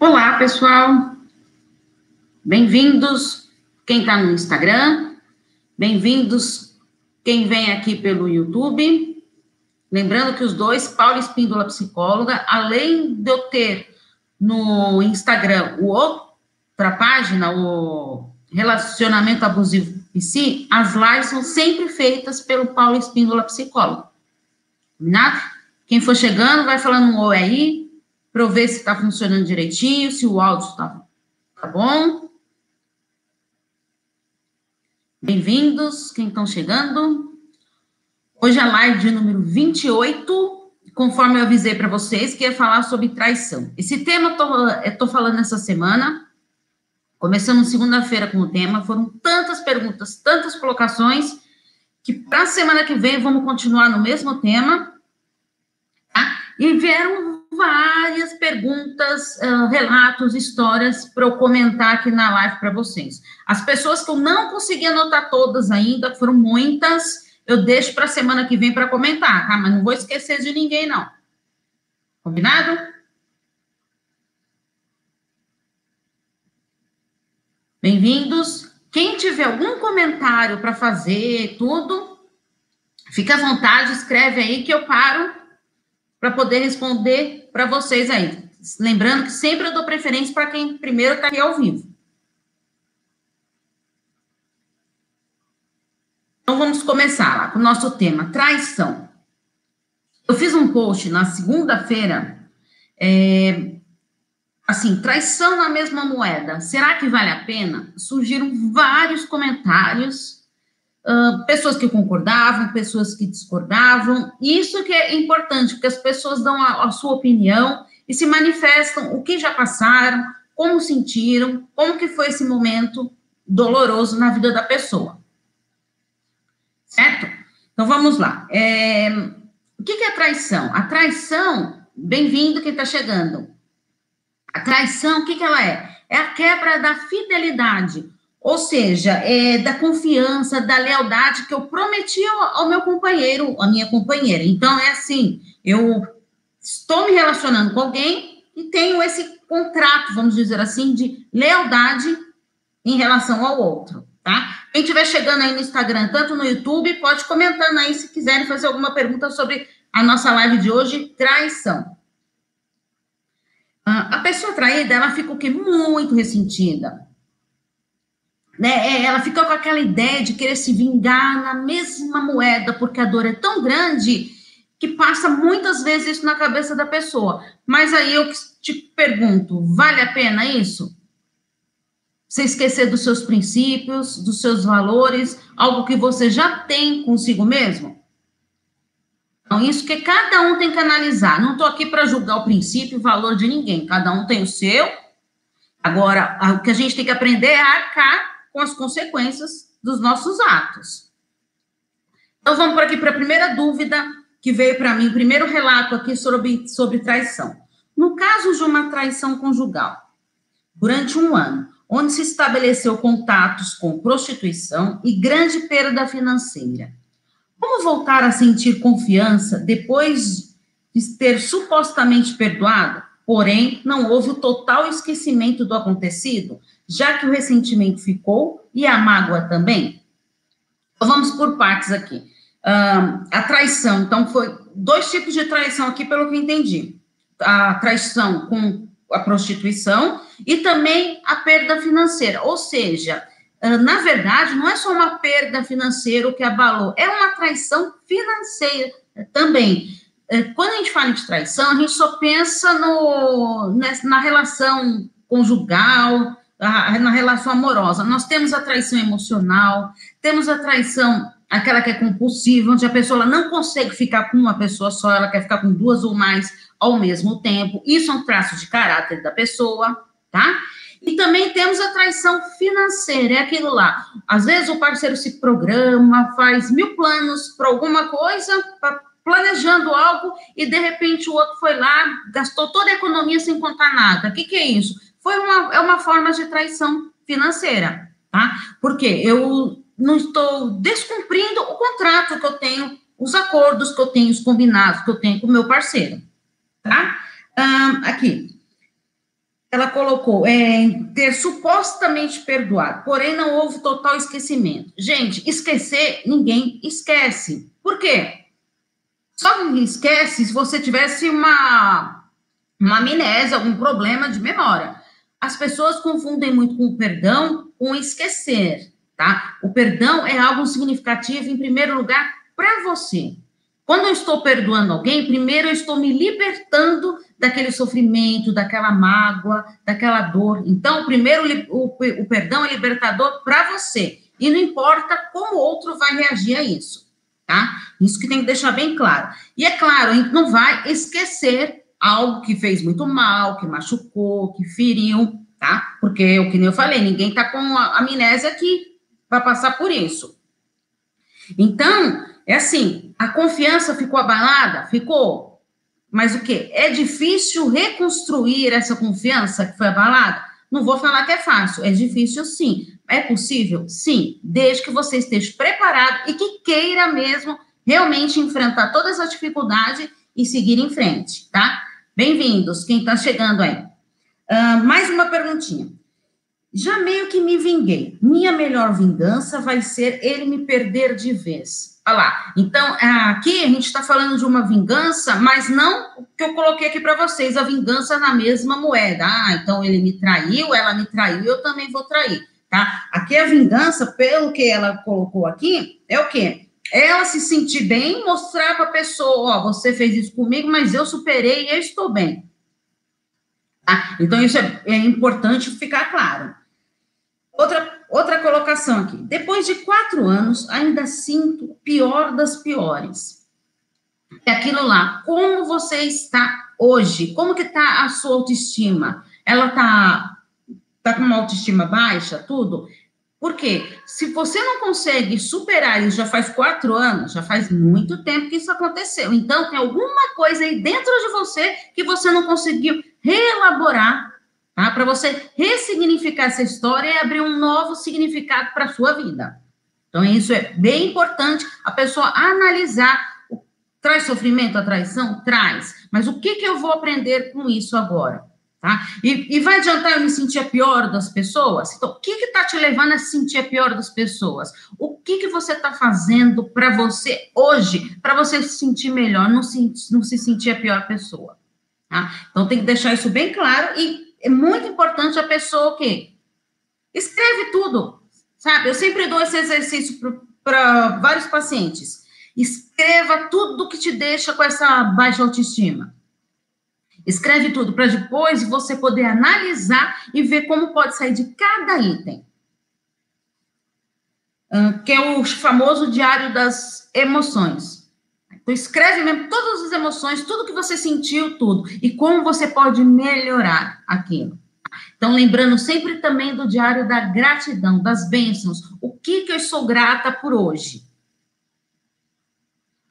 Olá, pessoal. Bem-vindos quem está no Instagram, bem-vindos quem vem aqui pelo YouTube. Lembrando que os dois, Paula Espíndola Psicóloga, além de eu ter no Instagram o outra página, o Relacionamento Abusivo Psi, as lives são sempre feitas pelo Paulo Espíndola Psicólogo. Combinado? Quem for chegando, vai falando um oi aí, para eu ver se está funcionando direitinho, se o áudio está tá bom. Bem-vindos, quem estão chegando. Hoje é a live de número 28, conforme eu avisei para vocês, que ia falar sobre traição. Esse tema eu estou falando essa semana, começamos segunda-feira com o tema, foram tantas perguntas, tantas colocações, que para a semana que vem vamos continuar no mesmo tema, tá? E vieram várias perguntas, relatos, histórias para eu comentar aqui na live para vocês. As pessoas que eu não consegui anotar todas ainda, foram muitas, eu deixo para a semana que vem para comentar, tá? Mas não vou esquecer de ninguém, não. Combinado? Bem-vindos. Quem tiver algum comentário para fazer, tudo, fica à vontade, escreve aí que eu paro para poder responder para vocês aí. Lembrando que sempre eu dou preferência para quem primeiro está aqui ao vivo. Então vamos começar lá com o nosso tema, traição. Eu fiz um post na segunda-feira, é, assim, traição na mesma moeda, será que vale a pena? Surgiram vários comentários Pessoas que concordavam, pessoas que discordavam. Isso que é importante, porque as pessoas dão a, a, sua opinião e se manifestam o que já passaram, como sentiram, como que foi esse momento doloroso na vida da pessoa. Certo? Então vamos lá. É, o que, que é traição? A traição, bem-vindo quem está chegando. A traição, o que, que ela é? É a quebra da fidelidade ou seja, é, da confiança, da lealdade que eu prometi ao, ao meu companheiro, à minha companheira. Então, é assim: eu estou me relacionando com alguém e tenho esse contrato, vamos dizer assim, de lealdade em relação ao outro, tá? Quem estiver chegando aí no Instagram, tanto no YouTube, pode comentando aí se quiserem fazer alguma pergunta sobre a nossa live de hoje, traição. Ah, a pessoa traída, ela fica o quê? Muito ressentida né? É, ela fica com aquela ideia de querer se vingar na mesma moeda, porque a dor é tão grande que passa muitas vezes isso na cabeça da pessoa. Mas aí eu te pergunto, vale a pena isso? Você esquecer dos seus princípios, dos seus valores, algo que você já tem consigo mesmo? Então, isso que cada um tem que analisar. Não estou aqui para julgar o princípio e o valor de ninguém. Cada um tem o seu. Agora, o que a gente tem que aprender é arcar com as consequências dos nossos atos. Então, vamos por aqui para a primeira dúvida que veio para mim, primeiro relato aqui sobre, sobre traição. No caso de uma traição conjugal, durante um ano, onde se estabeleceu contatos com prostituição e grande perda financeira, como voltar a sentir confiança depois de ter supostamente perdoado, porém não houve o total esquecimento do acontecido? Já que o ressentimento ficou e a mágoa também? Vamos por partes aqui. A traição, então, foi dois tipos de traição aqui, pelo que entendi. A traição com a prostituição e também a perda financeira. Ou seja, na verdade, não é só uma perda financeira o que abalou, é uma traição financeira também. Quando a gente fala de traição, a gente só pensa no, na relação conjugal, na relação amorosa. Nós temos a traição emocional, temos a traição, aquela que é compulsiva, onde a pessoa não consegue ficar com uma pessoa só, ela quer ficar com duas ou mais ao mesmo tempo. Isso é um traço de caráter da pessoa, tá? E também temos a traição financeira, é aquilo lá. Às vezes o parceiro se programa, faz mil planos para alguma coisa, planejando algo, e de repente o outro foi lá, gastou toda a economia sem contar nada. O que, que é isso? Foi uma, é uma forma de traição financeira, tá? Porque eu não estou descumprindo o contrato que eu tenho, os acordos que eu tenho, os combinados que eu tenho com o meu parceiro, tá? Um, aqui. ela colocou é, ter supostamente perdoado, porém não houve total esquecimento. Gente, esquecer, ninguém esquece. Por quê? Só esquece se você tivesse uma, uma amnésia, algum problema de memória. As pessoas confundem muito com o perdão com esquecer, tá? O perdão é algo significativo, em primeiro lugar, para você. Quando eu estou perdoando alguém, primeiro eu estou me libertando daquele sofrimento, daquela mágoa, daquela dor. Então, primeiro o, o perdão é libertador para você. E não importa como o outro vai reagir a isso, tá? Isso que tem que deixar bem claro. E é claro, a gente não vai esquecer algo que fez muito mal, que machucou, que feriu, tá? Porque, o que nem eu falei, ninguém tá com a amnésia aqui para passar por isso. Então, é assim, a confiança ficou abalada? Ficou. Mas o quê? É difícil reconstruir essa confiança que foi abalada? Não vou falar que é fácil, é difícil sim. É possível? Sim, desde que você esteja preparado e que queira mesmo realmente enfrentar toda essa dificuldade e seguir em frente, tá? Bem-vindos, quem está chegando aí. Uh, mais uma perguntinha. Já meio que me vinguei. Minha melhor vingança vai ser ele me perder de vez. Olha lá. Então, aqui a gente está falando de uma vingança, mas não o que eu coloquei aqui para vocês, a vingança na mesma moeda. Ah, então ele me traiu, ela me traiu, eu também vou trair, tá? Aqui a vingança, pelo que ela colocou aqui, é o quê? Ela se sentir bem, mostrar para a pessoa, ó, você fez isso comigo, mas eu superei e eu estou bem. Tá? Então, isso é, é, importante ficar claro. Outra, outra colocação aqui. Depois de quatro anos, ainda sinto pior das piores. É aquilo lá. Como você está hoje? Como que está a sua autoestima? Ela está tá com uma autoestima baixa, tudo? Porque se você não consegue superar isso já faz quatro anos, já faz muito tempo que isso aconteceu. Então, tem alguma coisa aí dentro de você que você não conseguiu reelaborar, tá? Para você ressignificar essa história e abrir um novo significado para a sua vida. Então, isso é bem importante a pessoa analisar. Traz sofrimento a traição? Traz. Mas o que, que eu vou aprender com isso agora? Tá? E, e, vai adiantar eu me sentir a pior das pessoas? Então, o que está te levando a se sentir a pior das pessoas? O que, que você está fazendo para você hoje, para você se sentir melhor, não se, não se sentir a pior pessoa? Tá? Então, tem que deixar isso bem claro e é muito importante a pessoa que escreve tudo, sabe? Eu sempre dou esse exercício para vários pacientes. Escreva tudo que te deixa com essa baixa autoestima. Escreve tudo para depois você poder analisar e ver como pode sair de cada item. Que é o famoso diário das emoções. Então, escreve mesmo todas as emoções, tudo que você sentiu, tudo. E como você pode melhorar aquilo. Então, lembrando sempre também do diário da gratidão, das bênçãos. O que, que eu sou grata por hoje?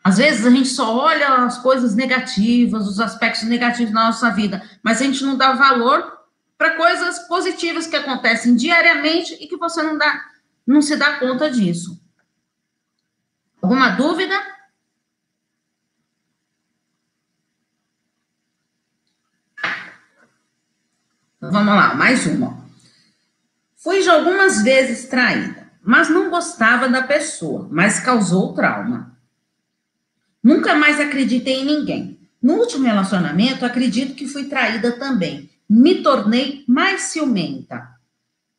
Às vezes a gente só olha as coisas negativas, os aspectos negativos da nossa vida, mas a gente não dá valor para coisas positivas que acontecem diariamente e que você não dá, não se dá conta disso. Alguma dúvida? Então, vamos lá, mais uma. Fui já algumas vezes traída, mas não gostava da pessoa, mas causou trauma. Nunca mais acreditei em ninguém. No último relacionamento, acredito que fui traída também. Me tornei mais ciumenta.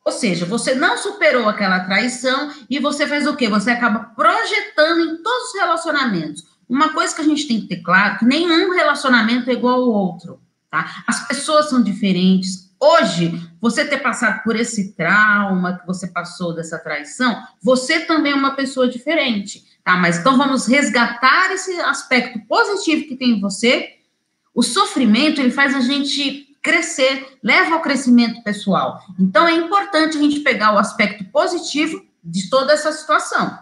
Ou seja, você não superou aquela traição e você faz o quê? Você acaba projetando em todos os relacionamentos. Uma coisa que a gente tem que ter claro, que nenhum relacionamento é igual ao outro, tá? As pessoas são diferentes. Hoje, você ter passado por esse trauma que você passou dessa traição, você também é uma pessoa diferente. Tá? Mas então vamos resgatar esse aspecto positivo que tem em você. O sofrimento, ele faz a gente crescer, leva ao crescimento pessoal. Então é importante a gente pegar o aspecto positivo de toda essa situação.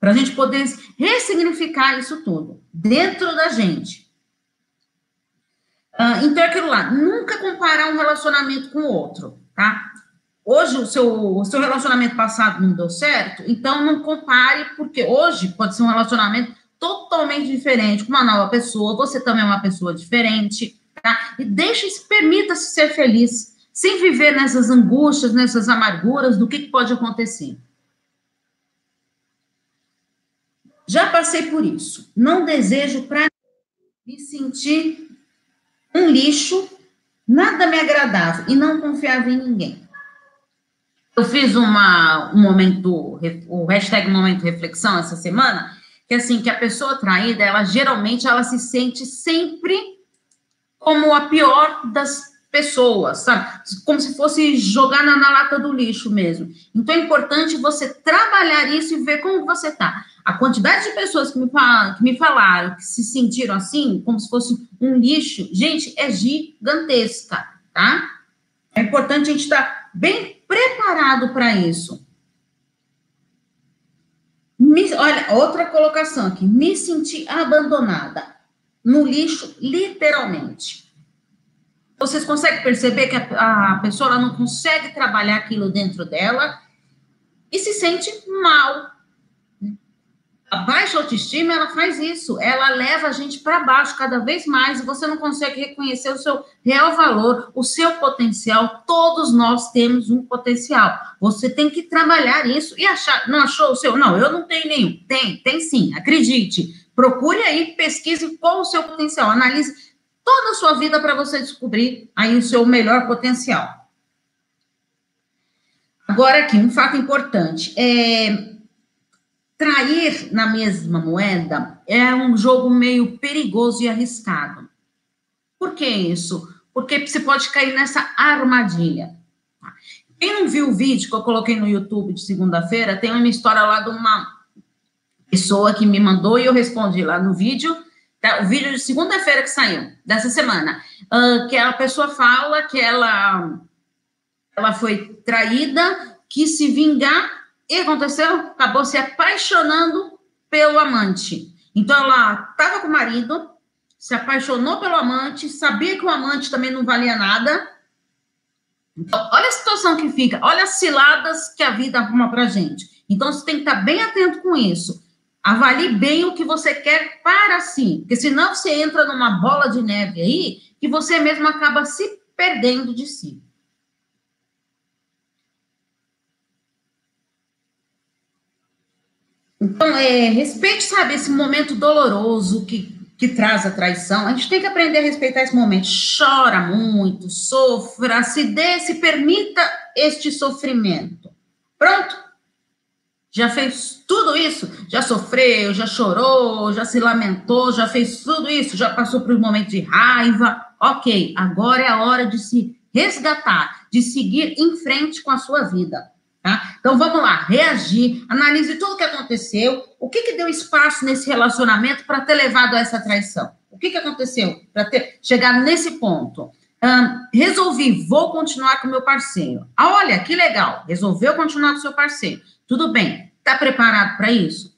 Para a gente poder ressignificar isso tudo dentro da gente. Uh, então, é aquilo lá, nunca comparar um relacionamento com o outro, tá? Hoje o seu, o seu relacionamento passado não deu certo, então não compare, porque hoje pode ser um relacionamento totalmente diferente com uma nova pessoa, você também é uma pessoa diferente, Tá? E deixe, permita-se ser feliz, sem viver nessas angústias, nessas amarguras do que, que pode acontecer. Já passei por isso. Não desejo para me sentir um lixo, nada me agradava e não confiava em ninguém. Eu fiz uma, um momento, o hashtag momento reflexão essa semana, que assim, que a pessoa traída, ela geralmente ela se sente sempre como a pior das pessoas, sabe? Como se fosse jogar na, na, lata do lixo mesmo. Então é importante você trabalhar isso e ver como você tá. A quantidade de pessoas que me, que me falaram que se sentiram assim, como se fosse um lixo, gente, é gigantesca, tá? É importante a gente estar tá bem preparado para isso. Me, olha, outra colocação aqui. Me senti abandonada no lixo, literalmente. Vocês conseguem perceber que a, a pessoa não consegue trabalhar aquilo dentro dela e se sente mal, a baixa autoestima, ela faz isso, ela leva a gente para baixo cada vez mais e você não consegue reconhecer o seu real valor, o seu potencial. Todos nós temos um potencial. Você tem que trabalhar isso e achar, não achou o seu? Não, eu não tenho nenhum. Tem, tem sim, acredite. Procure aí, pesquise qual o seu potencial, analise toda a sua vida para você descobrir aí o seu melhor potencial. Agora aqui, um fato importante. É, Trair na mesma moeda é um jogo meio perigoso e arriscado. Por que isso? Porque você pode cair nessa armadilha. Quem não viu o vídeo que eu coloquei no YouTube de segunda-feira, tem uma história lá de uma pessoa que me mandou e eu respondi lá no vídeo, tá? o vídeo de segunda-feira que saiu, dessa semana, uh, que a pessoa fala que ela, ela foi traída, quis se vingar e aconteceu? Acabou se apaixonando pelo amante. Então, ela estava com o marido, se apaixonou pelo amante, sabia que o amante também não valia nada. Então, olha a situação que fica, olha as ciladas que a vida arruma pra gente. Então, você tem que estar bem atento com isso. Avalie bem o que você quer para si, porque senão você entra numa bola de neve aí que você mesmo acaba se perdendo de si. Então, é, respeite, sabe, esse momento doloroso que, que traz a traição. A gente tem que aprender a respeitar esse momento. Chora muito, sofra, se dê, se permita este sofrimento. Pronto? Já fez tudo isso? Já sofreu, já chorou, já se lamentou, já fez tudo isso, já passou por um momento de raiva. Ok, agora é a hora de se resgatar, de seguir em frente com a sua vida. Tá? Então vamos lá, reagir, analise tudo o que aconteceu, o que, que deu espaço nesse relacionamento para ter levado a essa traição? O que, que aconteceu para ter chegar nesse ponto? resolvi, vou continuar com meu parceiro. Ah, olha, que legal, resolveu continuar com seu parceiro. Tudo bem, está preparado para isso?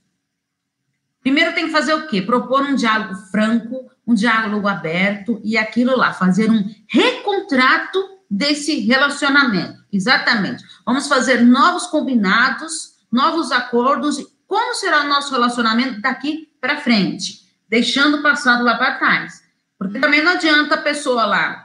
Primeiro tem que fazer o quê? Propor um diálogo franco, um diálogo aberto e aquilo lá, fazer um recontrato desse relacionamento. Exatamente. Vamos fazer novos combinados, novos acordos. Como será o nosso relacionamento daqui para frente? Deixando o passado lá para trás. Porque também não adianta a pessoa lá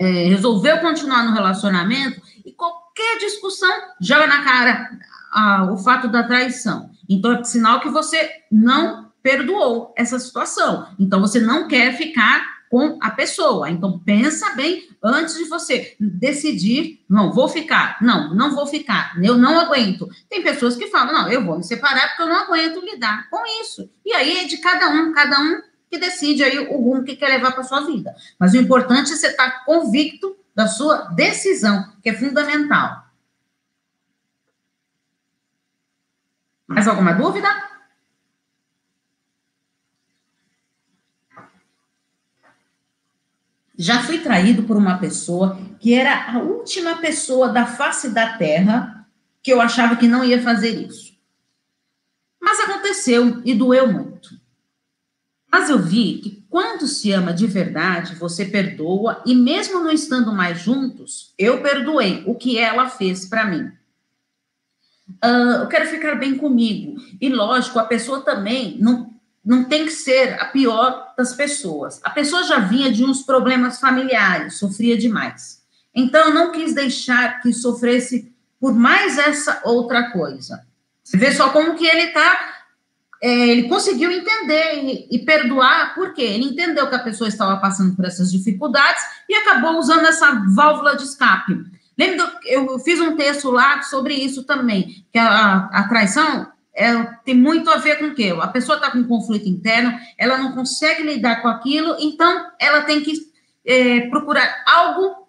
é, continuar no relacionamento e qualquer discussão joga na cara ah, o fato da traição. Então, é sinal que você não perdoou essa situação. Então, você não quer ficar com a pessoa. Então, pensa bem antes de você decidir, não, vou ficar, não, não vou ficar, eu não aguento. Tem pessoas que falam, não, eu vou me separar porque eu não aguento lidar com isso. E aí é de cada um, cada um que decide aí o rumo que quer levar para sua vida. Mas o importante é você estar tá convicto da sua decisão, que é fundamental. Mais alguma dúvida? Já fui traído por uma pessoa que era a última pessoa da face da terra que eu achava que não ia fazer isso. Mas aconteceu e doeu muito. Mas eu vi que quando se ama de verdade, você perdoa e mesmo não estando mais juntos, eu perdoei o que ela fez para mim. Uh, eu quero ficar bem comigo. E lógico, a pessoa também não não tem que ser a pior das pessoas. A pessoa já vinha de uns problemas familiares, sofria demais. Então, eu não quis deixar que sofresse por mais essa outra coisa. Você vê só como que ele está. É, ele conseguiu entender e, e, perdoar, porque ele entendeu que a pessoa estava passando por essas dificuldades e acabou usando essa válvula de escape. Lembra, eu fiz um texto lá sobre isso também, que a, a traição é, tem muito a ver com o quê? A pessoa está com um conflito interno, ela não consegue lidar com aquilo, então ela tem que é, procurar algo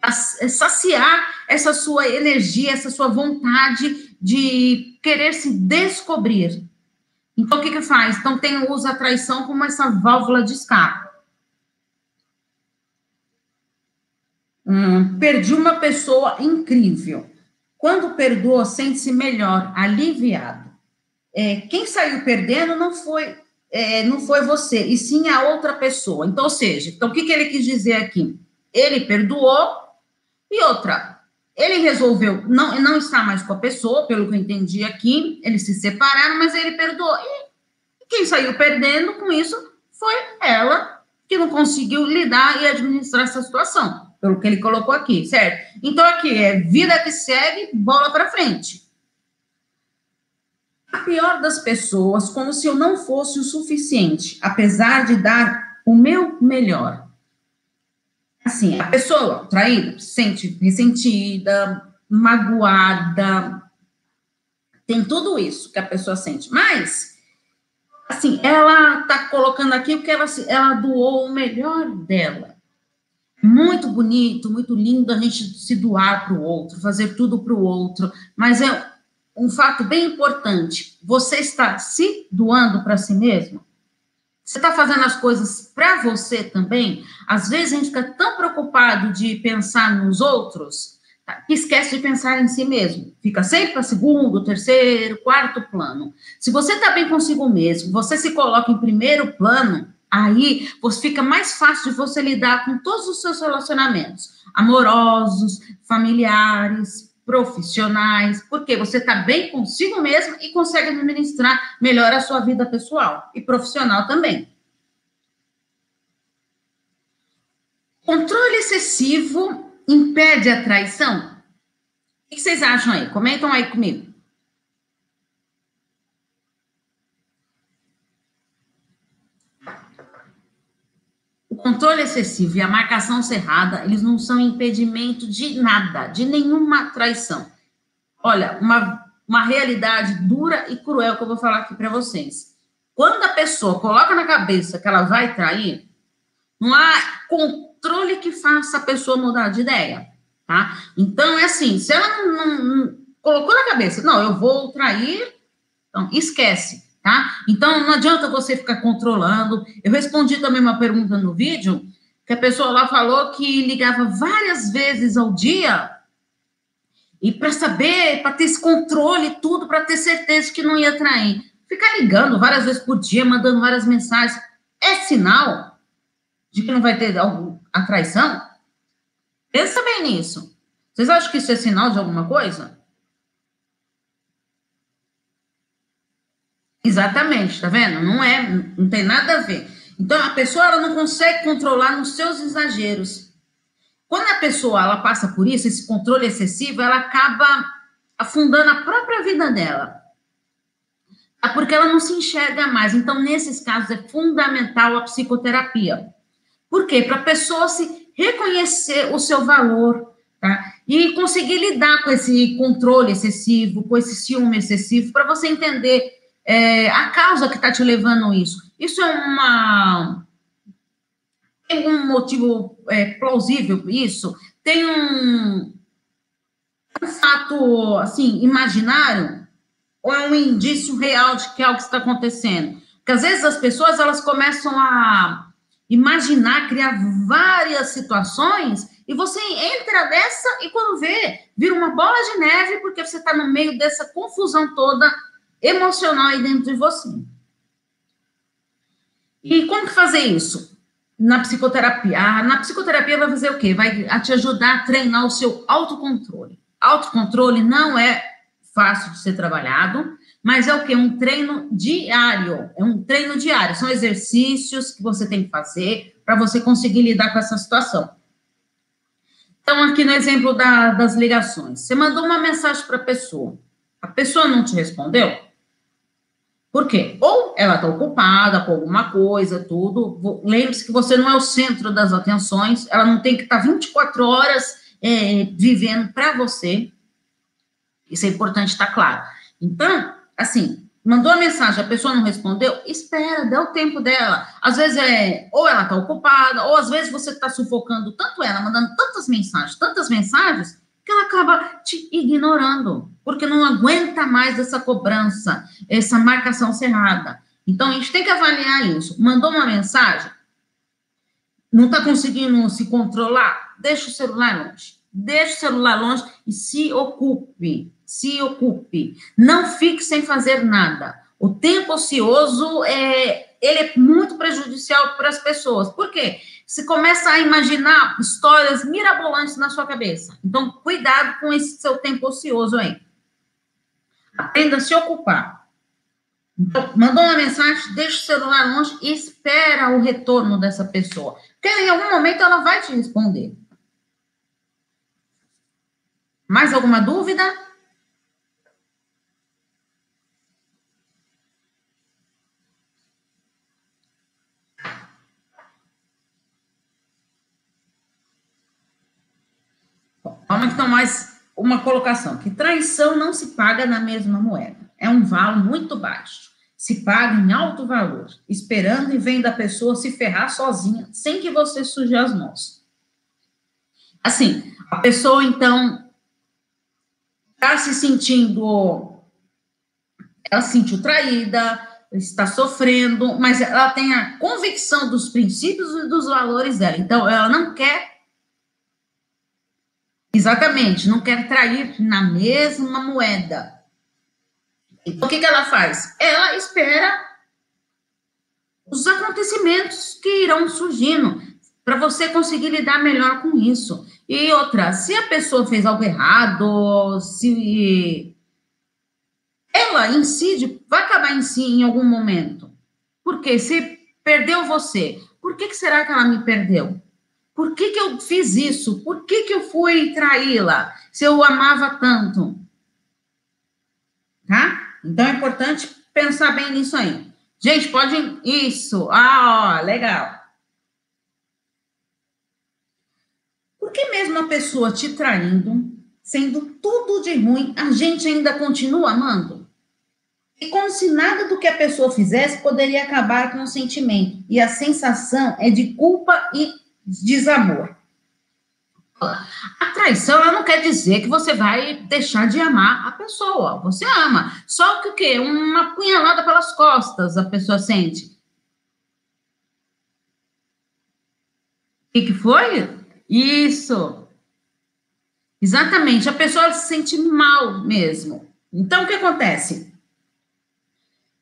para saciar essa sua energia, essa sua vontade de querer se descobrir. Então, o que que faz? Então, tem, usa a traição como essa válvula de escape. Hum, perdi uma pessoa incrível. Quando perdoa, sente-se melhor, aliviado. É, quem saiu perdendo não foi é, não foi você, e sim a outra pessoa. Então, ou seja, então, o que, que ele quis dizer aqui? Ele perdoou, e outra, ele resolveu não, não estar mais com a pessoa, pelo que eu entendi aqui, eles se separaram, mas ele perdoou. E quem saiu perdendo com isso foi ela, que não conseguiu lidar e administrar essa situação pelo que ele colocou aqui, certo? Então, aqui é vida que segue, bola para frente. A pior das pessoas, como se eu não fosse o suficiente, apesar de dar o meu melhor. Assim, a pessoa traída se sente ressentida, magoada, tem tudo isso que a pessoa sente, mas assim, ela tá colocando aqui o que ela, ela doou o melhor dela muito bonito, muito lindo a gente se doar para o outro, fazer tudo para o outro, mas é um fato bem importante. Você está se doando para si mesmo? Você está fazendo as coisas para você também? Às vezes a gente fica tão preocupado de pensar nos outros tá? que esquece de pensar em si mesmo. Fica sempre para segundo, terceiro, quarto plano. Se você está bem consigo mesmo, você se coloca em primeiro plano, Aí fica mais fácil de você lidar com todos os seus relacionamentos, amorosos, familiares, profissionais, porque você está bem consigo mesmo e consegue administrar melhor a sua vida pessoal e profissional também. Controle excessivo impede a traição? O que vocês acham aí? Comentam aí comigo. Controle excessivo e a marcação cerrada, eles não são impedimento de nada, de nenhuma traição. Olha, uma, uma realidade dura e cruel que eu vou falar aqui para vocês. Quando a pessoa coloca na cabeça que ela vai trair, não há controle que faça a pessoa mudar de ideia, tá? Então, é assim, se ela não, não, não colocou na cabeça, não, eu vou trair, então esquece tá? Então, não adianta você ficar controlando. Eu respondi também uma pergunta no vídeo, que a pessoa lá falou que ligava várias vezes ao dia e para saber, para ter esse controle tudo, para ter certeza que não ia trair. Ficar ligando várias vezes por dia, mandando várias mensagens, é sinal de que não vai ter algum, a traição? Pensa bem nisso. Vocês acham que isso é sinal de alguma coisa? Exatamente, tá vendo? Não é, não tem nada a ver. Então a pessoa ela não consegue controlar nos seus exageros. Quando a pessoa ela passa por isso, esse controle excessivo, ela acaba afundando a própria vida dela. É porque ela não se enxerga mais. Então, nesses casos, é fundamental a psicoterapia. Por quê? Para a pessoa se reconhecer o seu valor, tá? E conseguir lidar com esse controle excessivo, com esse ciúme excessivo, para você entender é, a causa que está te levando isso. Isso é uma. Tem um motivo é, plausível isso? Tem um, um fato, assim, imaginário? Ou é um indício real de que algo está acontecendo? Porque às vezes as pessoas elas começam a imaginar, criar várias situações e você entra dessa e quando vê, vira uma bola de neve porque você está no meio dessa confusão toda emocional aí dentro de você. E como que fazer isso? Na psicoterapia. Ah, na psicoterapia vai fazer o quê? Vai te ajudar a treinar o seu autocontrole. Autocontrole não é fácil de ser trabalhado. mas é o que? Um treino diário. É um treino diário. São exercícios que você tem que fazer para você conseguir lidar com essa situação. Então, aqui no exemplo da, das ligações, você mandou uma mensagem para a pessoa, a pessoa não te respondeu, por quê? Ou ela está ocupada com alguma coisa, tudo. Lembre-se que você não é o centro das atenções, ela não tem que estar tá 24 horas é, vivendo para você. Isso é importante estar tá claro. Então, assim, mandou a mensagem, a pessoa não respondeu, espera, dê o tempo dela. Às vezes é, ou ela está ocupada, ou às vezes você está sufocando tanto ela, mandando tantas mensagens, tantas mensagens, que ela acaba te ignorando, porque não aguenta mais essa cobrança, essa marcação cerrada. Então, a gente tem que avaliar isso. Mandou uma mensagem, não está conseguindo se controlar, deixa o celular longe. Deixa o celular longe e se ocupe, se ocupe. Não fique sem fazer nada. O tempo ocioso é, ele é muito prejudicial para as pessoas. Por quê? Você começa a imaginar histórias mirabolantes na sua cabeça. Então, cuidado com esse seu tempo ocioso aí. Aprenda a se ocupar. Então, mandou uma mensagem, deixa o celular longe e espera o retorno dessa pessoa. Porque em algum momento ela vai te responder. Mais alguma dúvida? Vamos então mais uma colocação, que traição não se paga na mesma moeda. É um valor muito baixo. Se paga em alto valor, esperando e vendo a pessoa se ferrar sozinha, sem que você suje as mãos. Assim, a pessoa então está se sentindo, ela se sentiu traída, está sofrendo, mas ela tem a convicção dos princípios e dos valores dela. Então, ela não quer Exatamente, não quer trair na mesma moeda. Então, o que, que ela faz? Ela espera os acontecimentos que irão surgindo para você conseguir lidar melhor com isso. E outra, se a pessoa fez algo errado, se ela incide, vai acabar em si em algum momento. Porque se perdeu você, por que, que será que ela me perdeu? Por que, que eu fiz isso? Por que, que eu fui traí-la? Se eu amava tanto. Tá? Então é importante pensar bem nisso aí. Gente, pode. Isso. Ah, ó, legal. Por que mesmo a pessoa te traindo, sendo tudo de ruim, a gente ainda continua amando? E como se nada do que a pessoa fizesse poderia acabar com o sentimento. E a sensação é de culpa e desamor. A traição ela não quer dizer que você vai deixar de amar a pessoa. Você ama. Só que o quê? Uma punhalada pelas costas a pessoa sente. O que, que foi? Isso. Exatamente. A pessoa se sente mal mesmo. Então, o que acontece?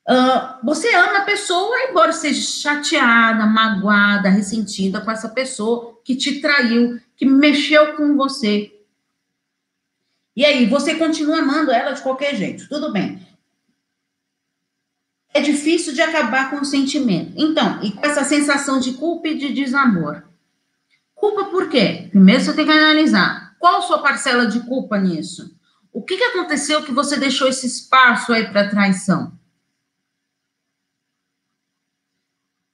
Uh, você ama a pessoa, embora seja chateada, magoada, ressentida com essa pessoa que te traiu, que mexeu com você. E aí, você continua amando ela de qualquer jeito, tudo bem. É difícil de acabar com o sentimento. Então, e com essa sensação de culpa e de desamor. Culpa por quê? Primeiro você tem que analisar qual sua parcela de culpa nisso. O que, que aconteceu que você deixou esse espaço aí para traição?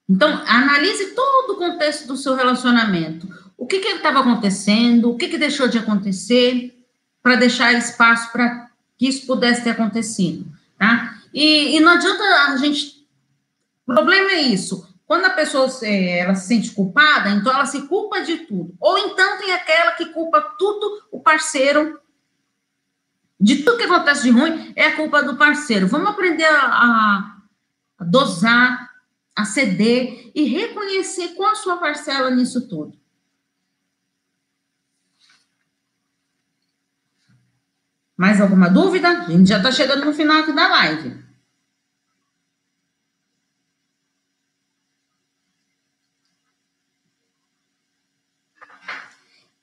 Então, analise todo o contexto do seu relacionamento. O que estava acontecendo, o que que deixou de acontecer, para deixar espaço para que isso pudesse ter acontecido, tá? E, e, não adianta a gente... O problema é isso. Quando a pessoa é, ela se sente culpada, então ela se culpa de tudo. Ou então tem aquela que culpa tudo o parceiro de tudo que acontece de ruim é a culpa do parceiro. Vamos aprender a, a dosar a ceder e reconhecer qual a sua parcela nisso tudo. Mais alguma dúvida? A gente já está chegando no final aqui da live.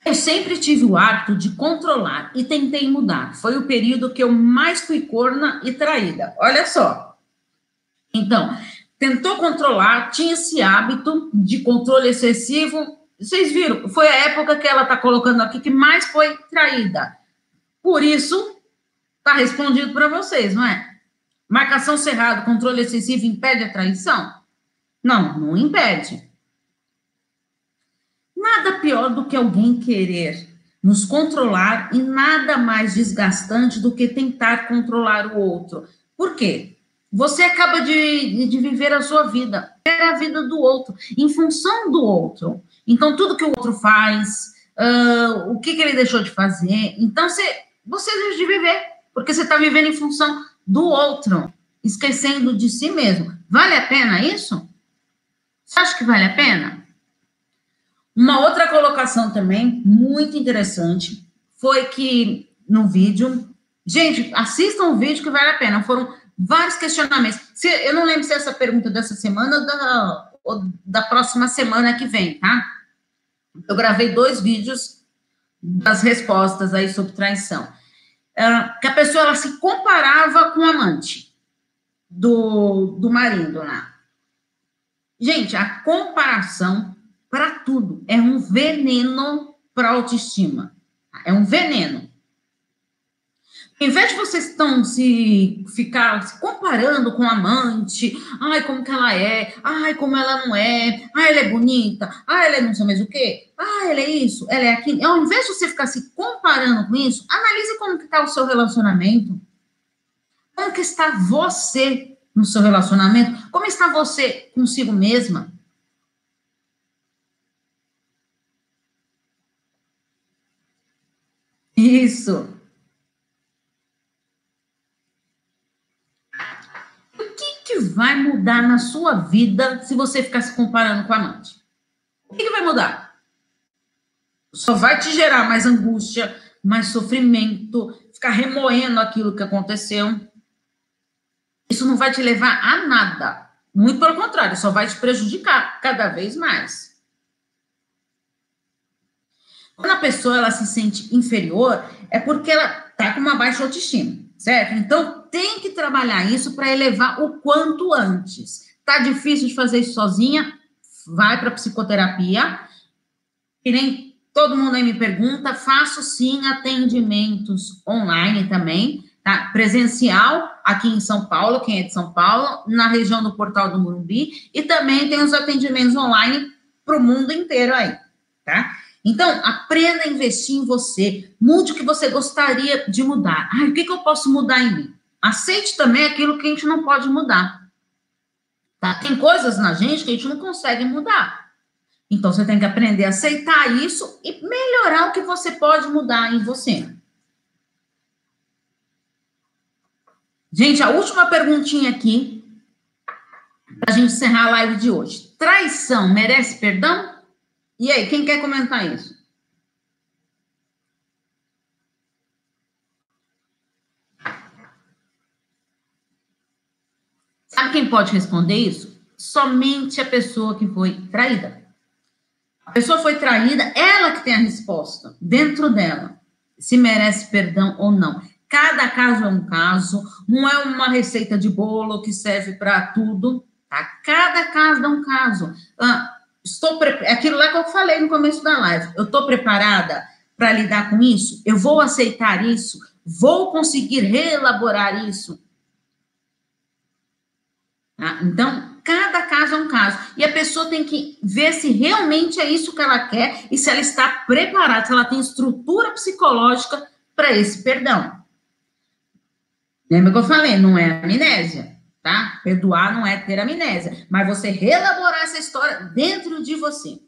Eu sempre tive o hábito de controlar e tentei mudar. Foi o período que eu mais fui corna e traída. Olha só. Então, tentou controlar, tinha esse hábito de controle excessivo. Vocês viram? Foi a época que ela está colocando aqui que mais foi traída. Por isso, está respondido para vocês, não é? Marcação cerrada, controle excessivo impede a traição? Não, não impede. Nada pior do que alguém querer nos controlar e nada mais desgastante do que tentar controlar o outro. Por quê? Você acaba de, de viver a sua vida, é a vida do outro, em função do outro. Então, tudo que o outro faz, uh, o que, que, ele deixou de fazer. Então, você, você deixa de viver, porque você está vivendo em função do outro, esquecendo de si mesmo. Vale a pena isso? Você acha que vale a pena? Uma outra colocação também, muito interessante, foi que no vídeo. Gente, assistam o vídeo que vale a pena. Foram vários questionamentos. Se, eu não lembro se é essa pergunta dessa semana ou da, ou da próxima semana que vem, tá? Eu gravei dois vídeos das respostas aí sobre traição. Uh, que a pessoa ela se comparava com o amante do, do marido lá. Gente, a comparação para tudo. É um veneno para autoestima. É um veneno. Em vez de vocês estão se ficar se comparando com a amante, ai, como que ela é, ai, como ela não é, ai, ela é bonita, ai, ela é não sei mais o quê, ai, ela é isso, ela é aquilo. Ao invés de você ficar se comparando com isso, analise como que está o seu relacionamento. Como que está você no seu relacionamento? Como está você consigo mesma? Isso. O que, que vai mudar na sua vida se você ficar se comparando com a amante? O que, que vai mudar? Só vai te gerar mais angústia, mais sofrimento, ficar remoendo aquilo que aconteceu. Isso não vai te levar a nada. Muito pelo contrário, só vai te prejudicar cada vez mais. Quando a pessoa ela se sente inferior, é porque ela está com uma baixa autoestima, certo? Então, tem que trabalhar isso para elevar o quanto antes. Tá difícil de fazer isso sozinha? Vai para psicoterapia. E nem todo mundo aí me pergunta, faço sim atendimentos online também, tá? Presencial aqui em São Paulo, quem é de São Paulo, na região do Portal do Murumbi, e também tem os atendimentos online para o mundo inteiro aí, tá? Então, aprenda a investir em você. Mude o que você gostaria de mudar. Ah, o que, que eu posso mudar em mim? Aceite também aquilo que a gente não pode mudar. Tá? Tem coisas na gente que a gente não consegue mudar. Então, você tem que aprender a aceitar isso e melhorar o que você pode mudar em você. Gente, a última perguntinha aqui, para a gente encerrar a live de hoje. Traição merece perdão? E aí, quem quer comentar isso? Sabe quem pode responder isso? Somente a pessoa que foi traída. A pessoa foi traída, ela que tem a resposta dentro dela, se merece perdão ou não. Cada caso é um caso, não é uma receita de bolo que serve para tudo, tá? Cada caso é um caso. Ah, Estou pre... É aquilo lá que eu falei no começo da live. Eu estou preparada para lidar com isso? Eu vou aceitar isso? Vou conseguir reelaborar isso? Tá? Então, cada caso é um caso. E a pessoa tem que ver se realmente é isso que ela quer e se ela está preparada, se ela tem estrutura psicológica para esse perdão. Lembra que eu falei? Não é amnésia tá? Perdoar não é ter amnésia, mas você relaborar essa história dentro de você.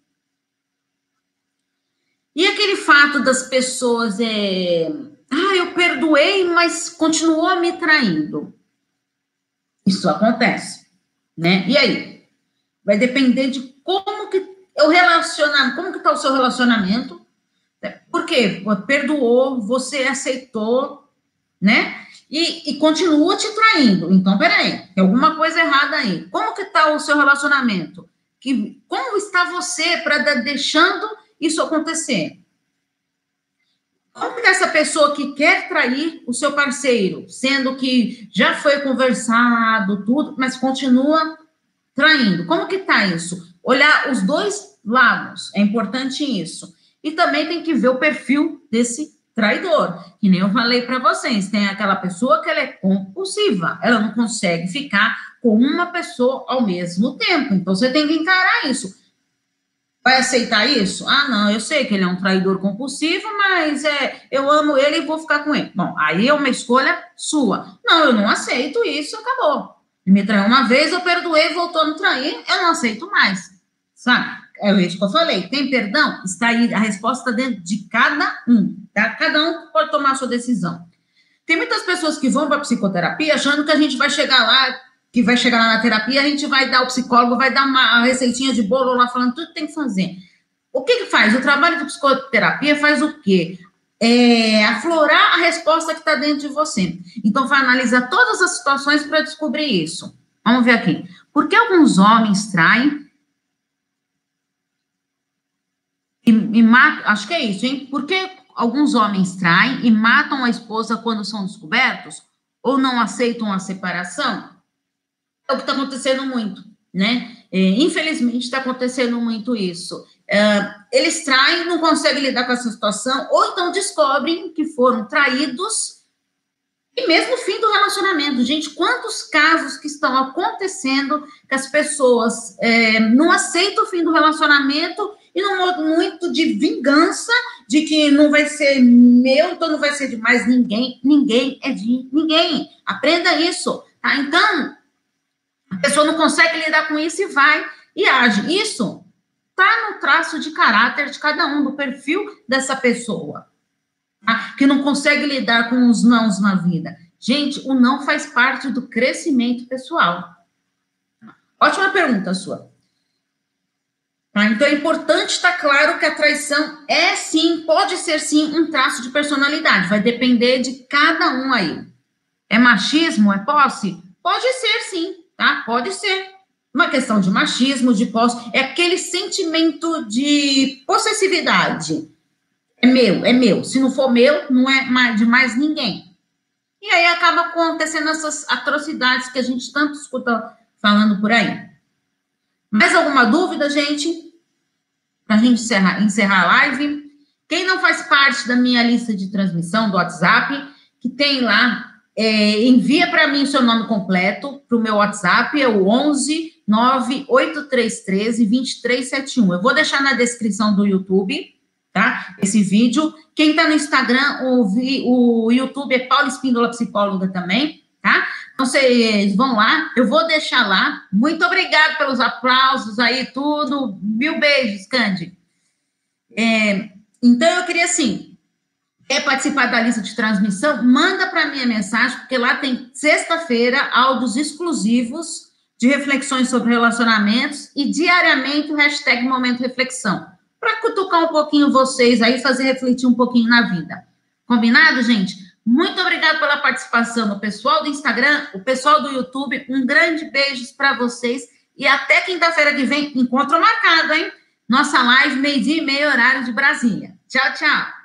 E aquele fato das pessoas é, ah, eu perdoei, mas continuou me traindo. Isso acontece, né? E aí? Vai depender de como que eu relacionar, como que tá o seu relacionamento? Por quê? Perdoou, você aceitou, né? e, e continua te traindo. Então, peraí, tem alguma coisa errada aí. Como que está o seu relacionamento? Que, como está você para deixando isso acontecer? Como que essa pessoa que quer trair o seu parceiro, sendo que já foi conversado, tudo, mas continua traindo? Como que tá isso? Olhar os dois lados, é importante isso. E também tem que ver o perfil desse traidor. Que nem eu falei para vocês, tem aquela pessoa que ela é compulsiva, ela não consegue ficar com uma pessoa ao mesmo tempo. Então você tem que encarar isso. Vai aceitar isso? Ah, não, eu sei que ele é um traidor compulsivo, mas é, eu amo ele e vou ficar com ele. Bom, aí é uma escolha sua. Não, eu não aceito isso, acabou. Ele me traiu uma vez, eu perdoei, voltou a me trair, eu não aceito mais. Sabe? É isso que eu falei. Tem perdão? Está aí, a resposta dentro de cada um, tá? Cada um pode tomar a sua decisão. Tem muitas pessoas que vão para psicoterapia achando que a gente vai chegar lá que vai chegar lá na terapia, a gente vai dar o psicólogo, vai dar uma receitinha de bolo lá falando tudo tem que fazer. O que que faz? O trabalho de psicoterapia faz o quê? É aflorar a resposta que está dentro de você. Então, vai analisar todas as situações para descobrir isso. Vamos ver aqui. Por que alguns homens traem e, e matam? Acho que é isso, hein? Por que alguns homens traem e matam a esposa quando são descobertos? Ou não aceitam a separação? É o que está acontecendo muito, né? É, infelizmente está acontecendo muito isso. É, eles traem, não conseguem lidar com essa situação, ou então descobrem que foram traídos e mesmo fim do relacionamento. Gente, quantos casos que estão acontecendo que as pessoas é, não aceitam o fim do relacionamento e num modo muito de vingança, de que não vai ser meu, então não vai ser de mais ninguém. Ninguém é de ninguém. Aprenda isso, tá? Então, a pessoa não consegue lidar com isso e vai e age. Isso está no traço de caráter de cada um, do perfil dessa pessoa, tá? que não consegue lidar com os nãos na vida. Gente, o não faz parte do crescimento pessoal. Ótima pergunta sua. Tá? Então é importante estar claro que a traição é sim, pode ser sim um traço de personalidade, vai depender de cada um aí. É machismo? É posse? Pode ser sim, tá? Pode ser. Uma questão de machismo, de posse, é aquele sentimento de possessividade. É meu, é meu. Se não for meu, não é de mais ninguém. E aí acaba acontecendo essas atrocidades que a gente tanto escuta falando por aí. Mais alguma dúvida, gente? Para a gente encerrar, encerrar a live. Quem não faz parte da minha lista de transmissão do WhatsApp, que tem lá é, envia para mim o seu nome completo para o meu WhatsApp, é o 11 98313 2371. Eu vou deixar na descrição do YouTube, tá? Esse vídeo. Quem está no Instagram, o, o YouTube é Paula Espíndola Psicóloga também, tá? Então, vocês vão lá, eu vou deixar lá. Muito obrigada pelos aplausos aí, tudo. Mil beijos, Candy. É, então, eu queria, assim, Quer participar da lista de transmissão? Manda para mim a mensagem, porque lá tem sexta-feira áudios exclusivos de reflexões sobre relacionamentos e diariamente o hashtag Momento Reflexão, para cutucar um pouquinho vocês aí, fazer refletir um pouquinho na vida. Combinado, gente? Muito obrigada pela participação do pessoal do Instagram, o pessoal do YouTube. Um grande beijo para vocês e até quinta-feira que vem, encontro marcado, hein? Nossa live, meio-dia e meio, horário de Brasília. Tchau, tchau.